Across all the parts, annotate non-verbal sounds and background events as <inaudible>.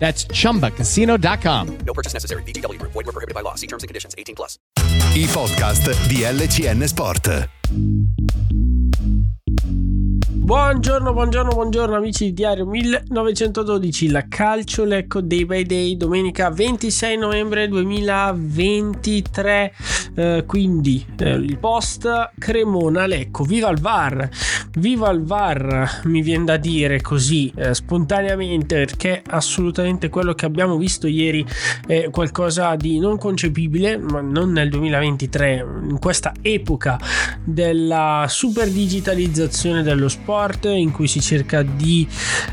That's chumbacasino.com. No purchase necessary. VGW. Void were prohibited by law. See terms and conditions. 18 plus. I podcast di LCN Sport. Buongiorno, buongiorno, buongiorno amici di Diario 1912, la calcio Lecco Day by Day, domenica 26 novembre 2023, eh, quindi eh, il post Cremona Lecco, viva il VAR, viva il VAR mi viene da dire così eh, spontaneamente perché assolutamente quello che abbiamo visto ieri è qualcosa di non concepibile, ma non nel 2023, in questa epoca della super digitalizzazione dello sport in cui si cerca di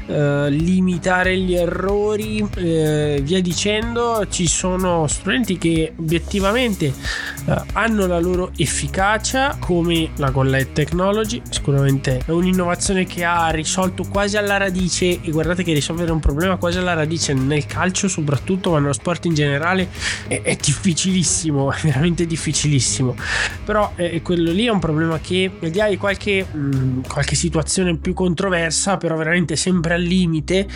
eh, limitare gli errori eh, via dicendo ci sono strumenti che obiettivamente eh, hanno la loro efficacia come la Gollet Technology sicuramente è un'innovazione che ha risolto quasi alla radice e guardate che risolvere un problema quasi alla radice nel calcio soprattutto ma nello sport in generale è, è difficilissimo è veramente difficilissimo. Però eh, quello lì è un problema che al di là di qualche, mh, qualche situazione più controversa, però veramente sempre al limite,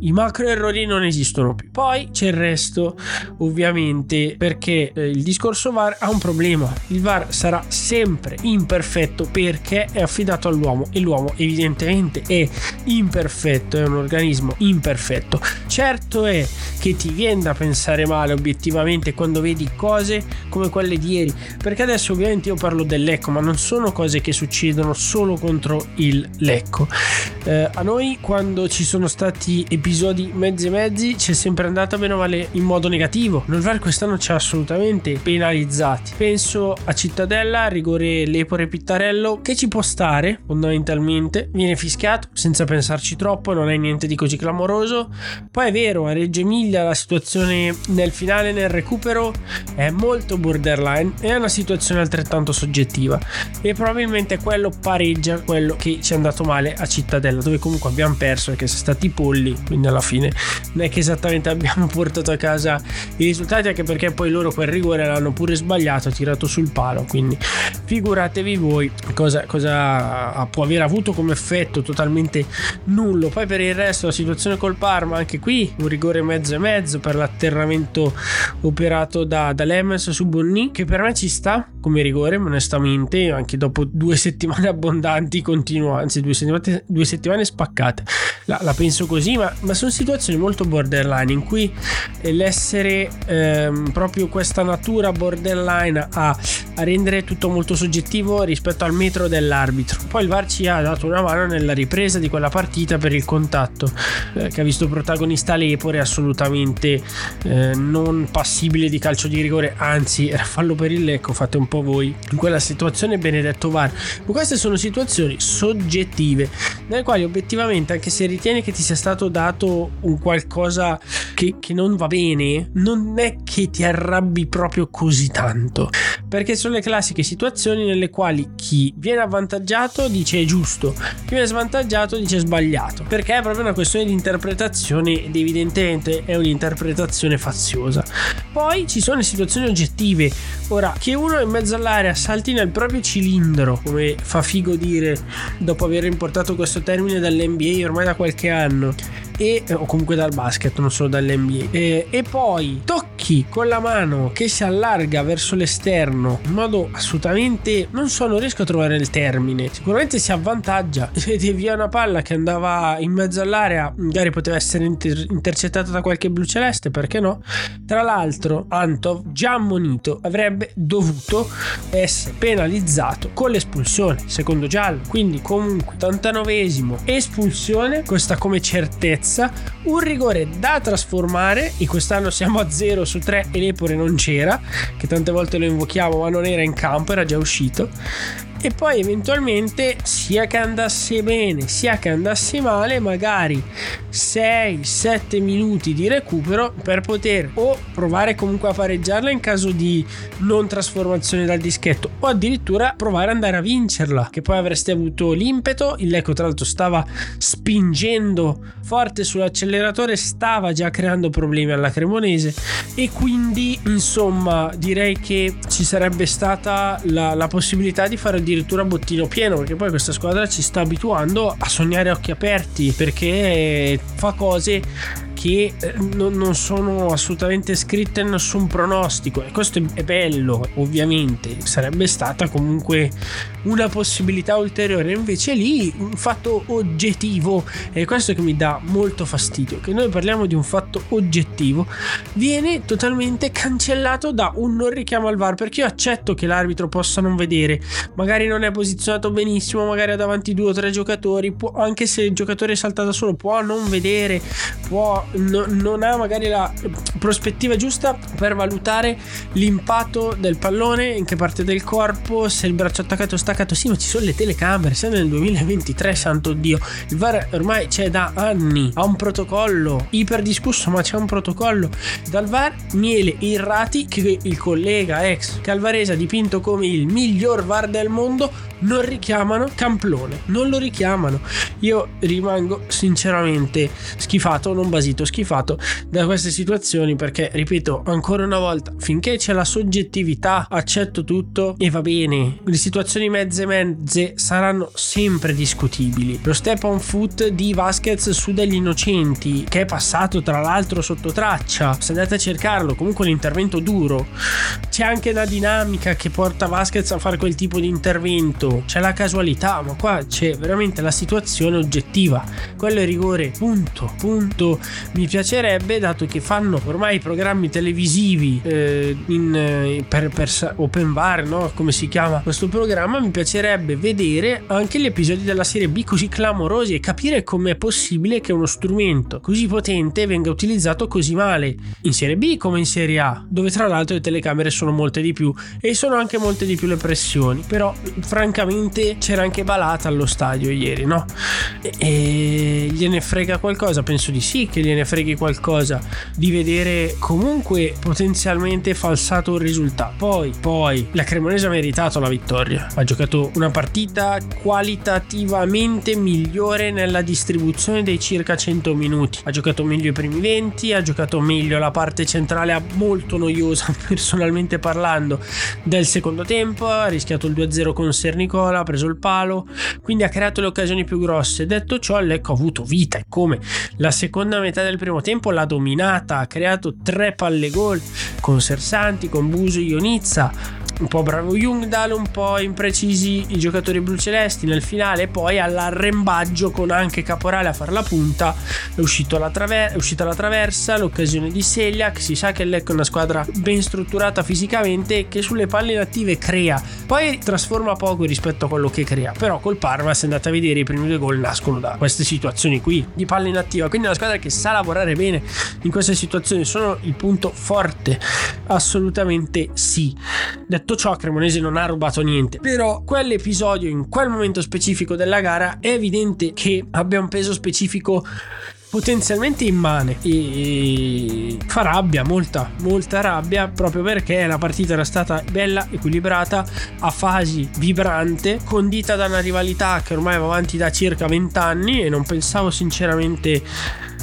i macro errori non esistono più. Poi c'è il resto, ovviamente, perché eh, il discorso VAR ha un problema. Il VAR sarà sempre imperfetto perché è affidato all'uomo e l'uomo evidentemente è imperfetto, è un organismo imperfetto. Certo è che ti viene da pensare male obiettivamente quando vedi cose come quelle di ieri, perché adesso ovviamente io parlo dell'ecco, ma non sono cose che succedono solo contro il Lecco. Eh, a noi quando ci sono stati episodi mezzi e mezzi ci è sempre andata meno male in modo negativo. Il VAR quest'anno ci ha assolutamente penalizzati. Penso a Cittadella, rigore Lepore Pittarello che ci può stare fondamentalmente. Viene fischiato senza pensarci troppo, non è niente di così clamoroso. Poi è vero, a Reggio Emilia la situazione nel finale, nel recupero è molto borderline, è una situazione altrettanto soggettiva e probabilmente quello pareggia quello che ci è andato male a Cittadella dove comunque abbiamo perso perché sono stati polli quindi alla fine non è che esattamente abbiamo <laughs> portato a casa i risultati anche perché poi loro quel rigore l'hanno pure sbagliato tirato sul palo quindi figuratevi voi cosa, cosa può aver avuto come effetto totalmente nullo. Poi per il resto la situazione col Parma anche qui un rigore mezzo e mezzo per l'atterramento operato da, da Lemens su Bonni che per me ci sta come rigore onestamente anche dopo due <laughs> settimane abbondanti continua anzi due settimane, due settimane spaccate la, la penso così ma, ma, sono situazioni molto borderline in cui l'essere ehm, proprio questa natura borderline a, a rendere tutto molto soggettivo rispetto al metro dell'arbitro. Poi il VAR ci ha dato una mano nella ripresa di quella partita per il contatto eh, che ha visto protagonista Lepore assolutamente eh, non passibile di calcio di rigore anzi era fallo per il Lecco fate un po' voi. In quella situazione benedetto VAR. Ma queste sono situazioni soggettive nelle quali obiettivamente anche se ritieni che ti sia stato dato un qualcosa che, che non va bene non è che ti arrabbi proprio così tanto. Perché sono le classiche situazioni nelle quali chi viene avvantaggiato dice è giusto chi viene svantaggiato dice è sbagliato. Perché è proprio una questione di interpretazione ed evidentemente è un'interpretazione faziosa. Poi ci sono le situazioni oggettive. Ora che uno in mezzo all'area salti nel proprio cilindro come fa figo dire dopo aver importato questo termine dall'NBA ormai da qualche anno e, o comunque dal basket, non solo dall'NBA. E, e poi tocchi con la mano che si allarga verso l'esterno in modo assolutamente non so, non riesco a trovare il termine. Sicuramente si avvantaggia. <laughs> Vedi via una palla che andava in mezzo all'area, magari poteva essere inter- intercettata da qualche blu celeste, perché no? Tra l'altro, Antov, già ammonito, avrebbe dovuto essere penalizzato con l'espulsione, secondo giallo. Quindi, comunque, 89esimo, espulsione, questa come certezza, un rigore da trasformare. E quest'anno siamo a 0 su 3 e l'Epore non c'era, che tante volte lo invochiamo, ma non era in campo, era già uscito e poi eventualmente sia che andasse bene sia che andasse male magari 6-7 minuti di recupero per poter o provare comunque a pareggiarla in caso di non trasformazione dal dischetto o addirittura provare ad andare a vincerla che poi avreste avuto l'impeto. Il Lecco tra l'altro stava spingendo forte sull'acceleratore stava già creando problemi alla Cremonese. E quindi insomma direi che ci sarebbe stata la, la possibilità di fare addirittura bottino pieno perché poi questa squadra ci sta abituando a sognare a occhi aperti perché fa cose che eh, non, sono assolutamente scritte in nessun pronostico. E questo è bello ovviamente. Sarebbe stata comunque una possibilità ulteriore. Invece lì un fatto oggettivo e questo che mi dà molto fastidio che noi parliamo di un fatto oggettivo viene totalmente cancellato da un non richiamo al VAR perché io accetto che l'arbitro possa non vedere. Magari non è posizionato benissimo magari ha davanti due o tre giocatori può, anche se il giocatore salta da solo può non vedere può no, non ha magari la prospettiva giusta per valutare l'impatto del pallone, in che parte del corpo, se il braccio attaccato o staccato. Sì, ma ci sono le telecamere, siamo nel 2023, santo Dio. Il VAR ormai c'è da anni, ha un protocollo iper discusso, ma c'è un protocollo. Dal VAR Miele Irrati, che il collega ex Calvarese ha dipinto come il miglior VAR del mondo, non richiamano Camplone, non lo richiamano. Io rimango sinceramente schifato, non basito, schifato da queste situazioni perché, ripeto, ancora una volta, finché c'è la soggettività, accetto tutto e va bene. Le situazioni mezze mezze saranno sempre discutibili. Lo step on foot di Vasquez su degli innocenti, che è passato tra l'altro sotto traccia, se andate a cercarlo, comunque l'intervento duro. C'è anche una dinamica che porta Vasquez a fare quel tipo di intervento. C'è la casualità, ma qua c'è veramente la situazione oggettiva. Quello è rigore, punto, punto. Mi piacerebbe, dato che fanno ormai programmi televisivi eh, in, eh, per, per Open Bar, no? come si chiama questo programma, mi piacerebbe vedere anche gli episodi della serie B così clamorosi e capire com'è possibile che uno strumento così potente venga utilizzato così male in serie B come in serie A, dove tra l'altro le telecamere sono molte di più e sono anche molte di più le pressioni. Però, francamente, c'era anche Balata allo stadio ieri, no? E, gliene frega qualcosa? Penso di sì che gliene freghi qualcosa di vedere comunque potenzialmente falsato il risultato. Poi, poi, la Cremonese ha meritato la vittoria. Ha giocato una partita qualitativamente migliore nella distribuzione dei circa 100 minuti. Ha giocato meglio i primi 20, ha giocato meglio la parte centrale molto noiosa <laughs> personalmente parlando del secondo tempo, ha rischiato il 2-0 con Sernicola, ha preso il palo, quindi ha creato le occasioni più grosse. Detto ciò, Lecco ha avuto vita e come la seconda metà del primo tempo l'ha dominata, ha creato tre palle gol con Sersanti, con Buso e Ionizza un po' bravo Jungdal, un po' imprecisi i giocatori blucelesti nel finale, poi all'arrembaggio con anche Caporale a fare la punta, è, alla traver- è uscita la traversa, l'occasione di Seliac, si sa che Lecco è una squadra ben strutturata fisicamente che sulle palle inattive crea, poi trasforma poco rispetto a quello che crea, però col Parma se andate a vedere i primi due gol nascono da queste situazioni qui di palla inattiva, quindi è una squadra che sa lavorare bene in queste situazioni, sono il punto forte, assolutamente sì. Detto tutto ciò Cremonese non ha rubato niente. Però quell'episodio in quel momento specifico della gara è evidente che abbia un peso specifico potenzialmente immane e fa rabbia, molta, molta rabbia proprio perché la partita era stata bella, equilibrata, a fasi vibrante, condita da una rivalità che ormai va avanti da circa 20 anni e non pensavo sinceramente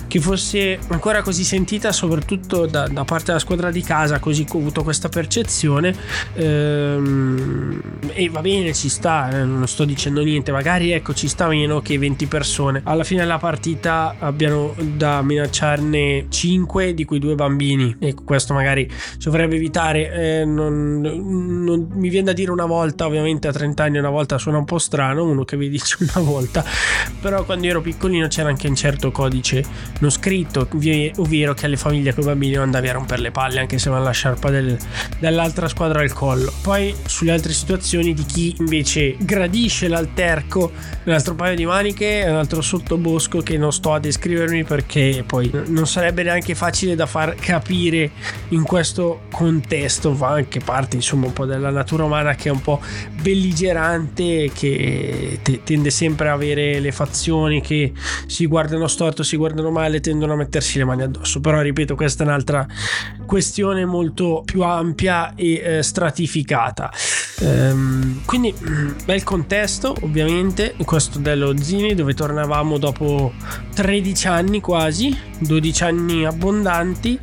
che fosse ancora così sentita, soprattutto da, da parte della squadra di casa, così ho avuto questa percezione. Ehm, e va bene, ci sta, eh, non sto dicendo niente, magari ecco ci sta meno che 20 persone. Alla fine della partita abbiano da minacciarne 5, di cui due bambini. E questo magari dovrebbe evitare. Eh, non, non, mi viene da dire una volta, ovviamente a 30 anni una volta suona un po' strano, uno che vi dice una volta, però quando ero piccolino c'era anche un certo codice non scritto, ovvero che alle famiglie con i bambini non andavi a rompere le palle anche se avevano la sciarpa del, dell'altra squadra al collo. Poi sulle altre situazioni di chi invece gradisce l'alterco, un altro paio di maniche, un altro sottobosco che non sto a descrivermi perché poi non sarebbe neanche facile da far capire in questo contesto, fa anche parte insomma un po' della natura umana che è un po' belligerante, che tende sempre a avere le fazioni che si guardano storto, si guardano male, tendono a mettersi le mani addosso. Però ripeto, questa è un'altra questione molto più ampia e eh, stratificata. Ehm, quindi mm, bel contesto, ovviamente, questo dello Zini dove tornavamo dopo 13 anni quasi, 12 anni abbondanti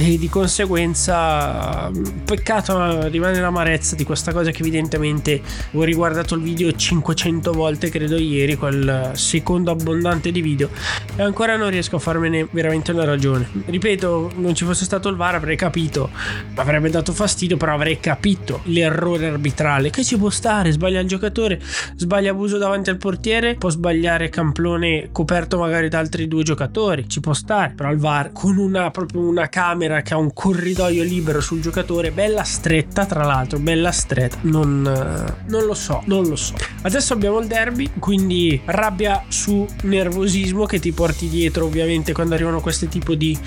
e di conseguenza peccato rimane l'amarezza di questa cosa che evidentemente ho riguardato il video 500 volte credo ieri quel secondo abbondante di video e ancora non riesco a farmene veramente una ragione. Ripeto non ci fosse stato il VAR avrei capito avrebbe dato fastidio però avrei capito l'errore arbitrale. Che ci può stare? Sbaglia il giocatore sbaglia abuso davanti al portiere può sbagliare Camplone coperto magari da altri due giocatori ci può stare però il VAR con una proprio una camera camera che ha un corridoio libero sul giocatore, bella stretta tra l'altro, bella stretta, non, eh, non lo so, non lo so. Adesso abbiamo il derby, quindi rabbia su nervosismo che ti porti dietro ovviamente quando arrivano questi tipi di,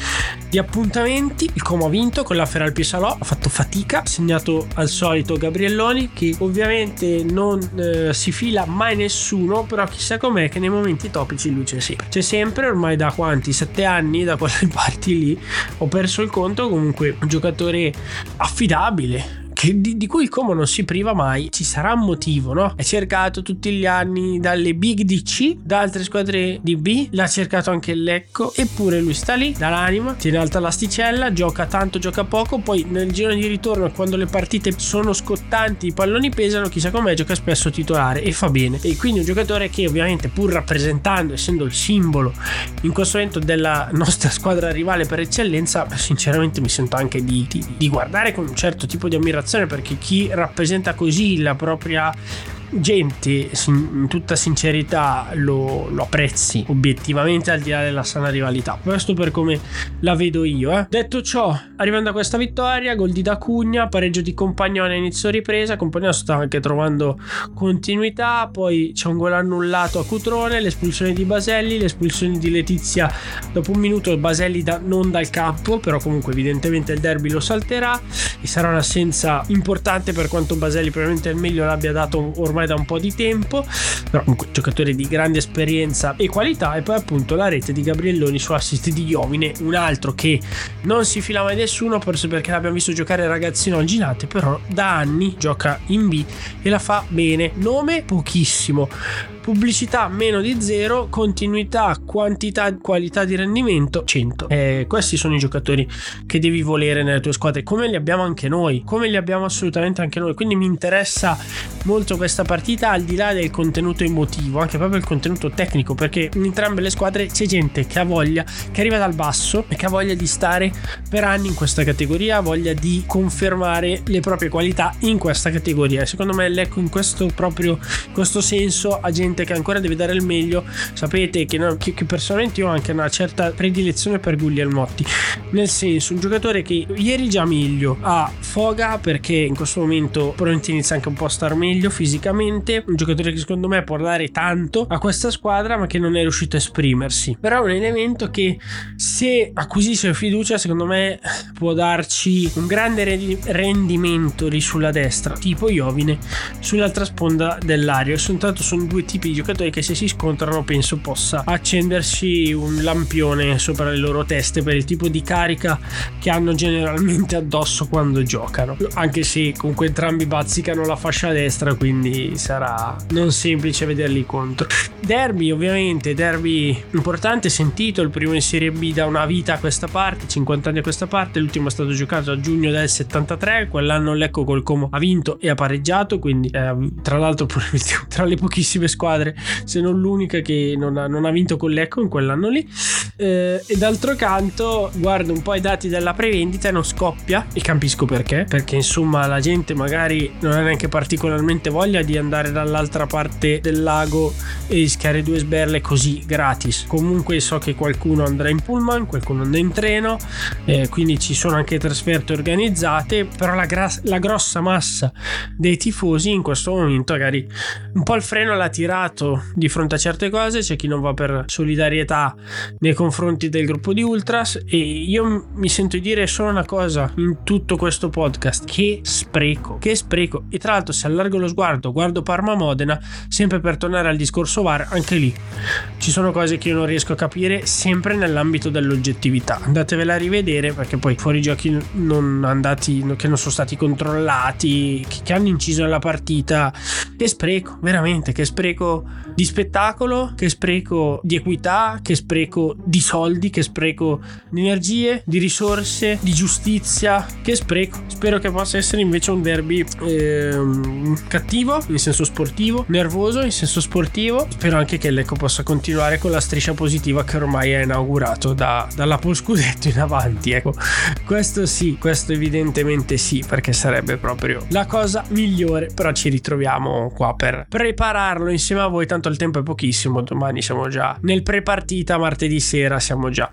di appuntamenti. Il Como ha vinto con la Feral Piesalò, ha fatto fatica, segnato al solito Gabrielloni che ovviamente non eh, si fila mai nessuno, però chissà com'è che nei momenti topici lui c'è sempre. C'è sempre, ormai da quanti? Sette anni da quelle parti lì ho perso il conto comunque un giocatore affidabile di, di, cui il Como non si priva mai, ci sarà un motivo, no? È cercato tutti gli anni dalle big DC, da altre squadre di B, l'ha cercato anche il Lecco, eppure lui sta lì, dall'anima, tiene alta l'asticella, gioca tanto, gioca poco, poi nel giro di ritorno, quando le partite sono scottanti, i palloni pesano, chissà com'è, gioca spesso titolare e fa bene. E quindi un giocatore che ovviamente pur rappresentando, essendo il simbolo in questo momento della nostra squadra rivale per eccellenza, sinceramente mi sento anche di, di, di guardare con un certo tipo di ammirazione perché chi rappresenta così la propria gente in tutta sincerità lo, lo, apprezzi obiettivamente al di là della sana rivalità. Questo per come la vedo io eh. detto ciò arrivando a questa vittoria gol di D'Acugna pareggio di Compagnone inizio ripresa. Compagnone sta anche trovando continuità poi c'è un gol annullato a Cutrone l'espulsione di Baselli l'espulsione di Letizia. Dopo un minuto Baselli da, non dal campo però comunque evidentemente il derby lo salterà e sarà un'assenza importante per quanto Baselli probabilmente il meglio l'abbia dato ormai ormai da un po' di tempo, però comunque giocatore di grande esperienza e qualità. E poi appunto la rete di Gabrielloni su assist di Iovine, un altro che non si fila mai nessuno, forse perché l'abbiamo visto giocare ragazzino al Ginate, però da anni gioca in B e la fa bene, nome pochissimo. Pubblicità meno di zero, continuità, quantità, qualità di rendimento 100. Eh, questi sono i giocatori che devi volere nelle tue squadre, come li abbiamo anche noi, come li abbiamo assolutamente anche noi. Quindi mi interessa molto questa partita al di là del contenuto emotivo, anche proprio il contenuto tecnico, perché in entrambe le squadre c'è gente che ha voglia, che arriva dal basso e che ha voglia di stare per anni in questa categoria, ha voglia di confermare le proprie qualità in questa categoria. Secondo me l'Ecco in questo proprio questo senso ha gente che ancora deve dare il meglio. Sapete che, che, che personalmente io ho anche una certa predilezione per Guglielmotti. Nel senso, un giocatore che ieri già meglio ha foga perché in questo momento probabilmente inizia anche un po' a star meglio fisicamente. Un giocatore che secondo me può dare tanto a questa squadra, ma che non è riuscito a esprimersi. Però è un elemento che se acquisisce fiducia, secondo me può darci un grande rendimento lì sulla destra, tipo Iovine, sull'altra sponda dell'aria. Soltanto sono due tipi di giocatori che se si scontrano penso possa accendersi un lampione sopra le loro teste per il tipo di carica che hanno generalmente addosso quando giocano. Anche se comunque entrambi bazzicano la fascia destra, quindi quindi sarà non semplice vederli contro. Derby ovviamente, derby importante, sentito, il primo in Serie B da una vita a questa parte, 50 anni a questa parte, l'ultimo è stato giocato a giugno del 73, quell'anno Lecco col Como ha vinto e ha pareggiato, quindi eh, tra l'altro tra le pochissime squadre, se non l'unica che non ha, non ha vinto con Lecco in quell'anno lì. Eh, e d'altro canto guardo un po' i dati della prevendita e non scoppia e capisco perché, perché insomma la gente magari non ha neanche particolarmente voglia di andare dall'altra parte del lago e rischiare due sberle così gratis. Comunque so che qualcuno andrà in pullman, qualcuno andrà in treno, eh, quindi ci sono anche trasferte organizzate, però la, gra- la grossa massa dei tifosi in questo momento magari un po' il freno l'ha tirato di fronte a certe cose, c'è chi non va per solidarietà nei confronti del gruppo di Ultras e io mi sento di dire solo una cosa in tutto questo podcast, che spreco, che spreco e tra l'altro se allargo lo sguardo, guardo Parma Modena, sempre per tornare al discorso VAR, anche lì ci sono cose che io non riesco a capire sempre nell'ambito dell'oggettività. Andatevela a rivedere perché poi fuori giochi non andati che non sono stati controllati, che hanno inciso nella partita. Che spreco, veramente, che spreco di spettacolo, che spreco di equità, che spreco di soldi, che spreco di energie, di risorse, di giustizia, che spreco. Spero che possa essere invece un derby ehm, cattivo in senso sportivo, nervoso in senso sportivo. Spero anche che l'Ecco possa continuare con la striscia positiva che ormai è inaugurato da, dalla scudetto in avanti. Ecco, questo sì, questo evidentemente sì, perché sarebbe proprio la cosa migliore. Però ci ritroviamo qua per prepararlo insieme a voi. Tanto il tempo è pochissimo. Domani siamo già nel pre-partita, martedì sera siamo già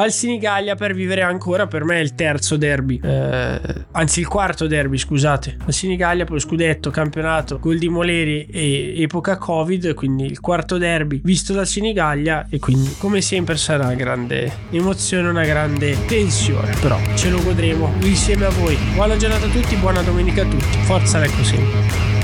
al Sinigallia per vivere ancora. Per me il terzo derby, eh, anzi il quarto derby, scusate. Al Sinigallia, poi scudetto, campionato, gol di Moleri e epoca Covid. Quindi il quarto derby visto dal Sinigallia. E quindi, come sempre, sarà una grande emozione, una grande tensione. Però ce lo godremo insieme a voi. Buona giornata a tutti, buona domenica a tutti. Forza Lecco sempre.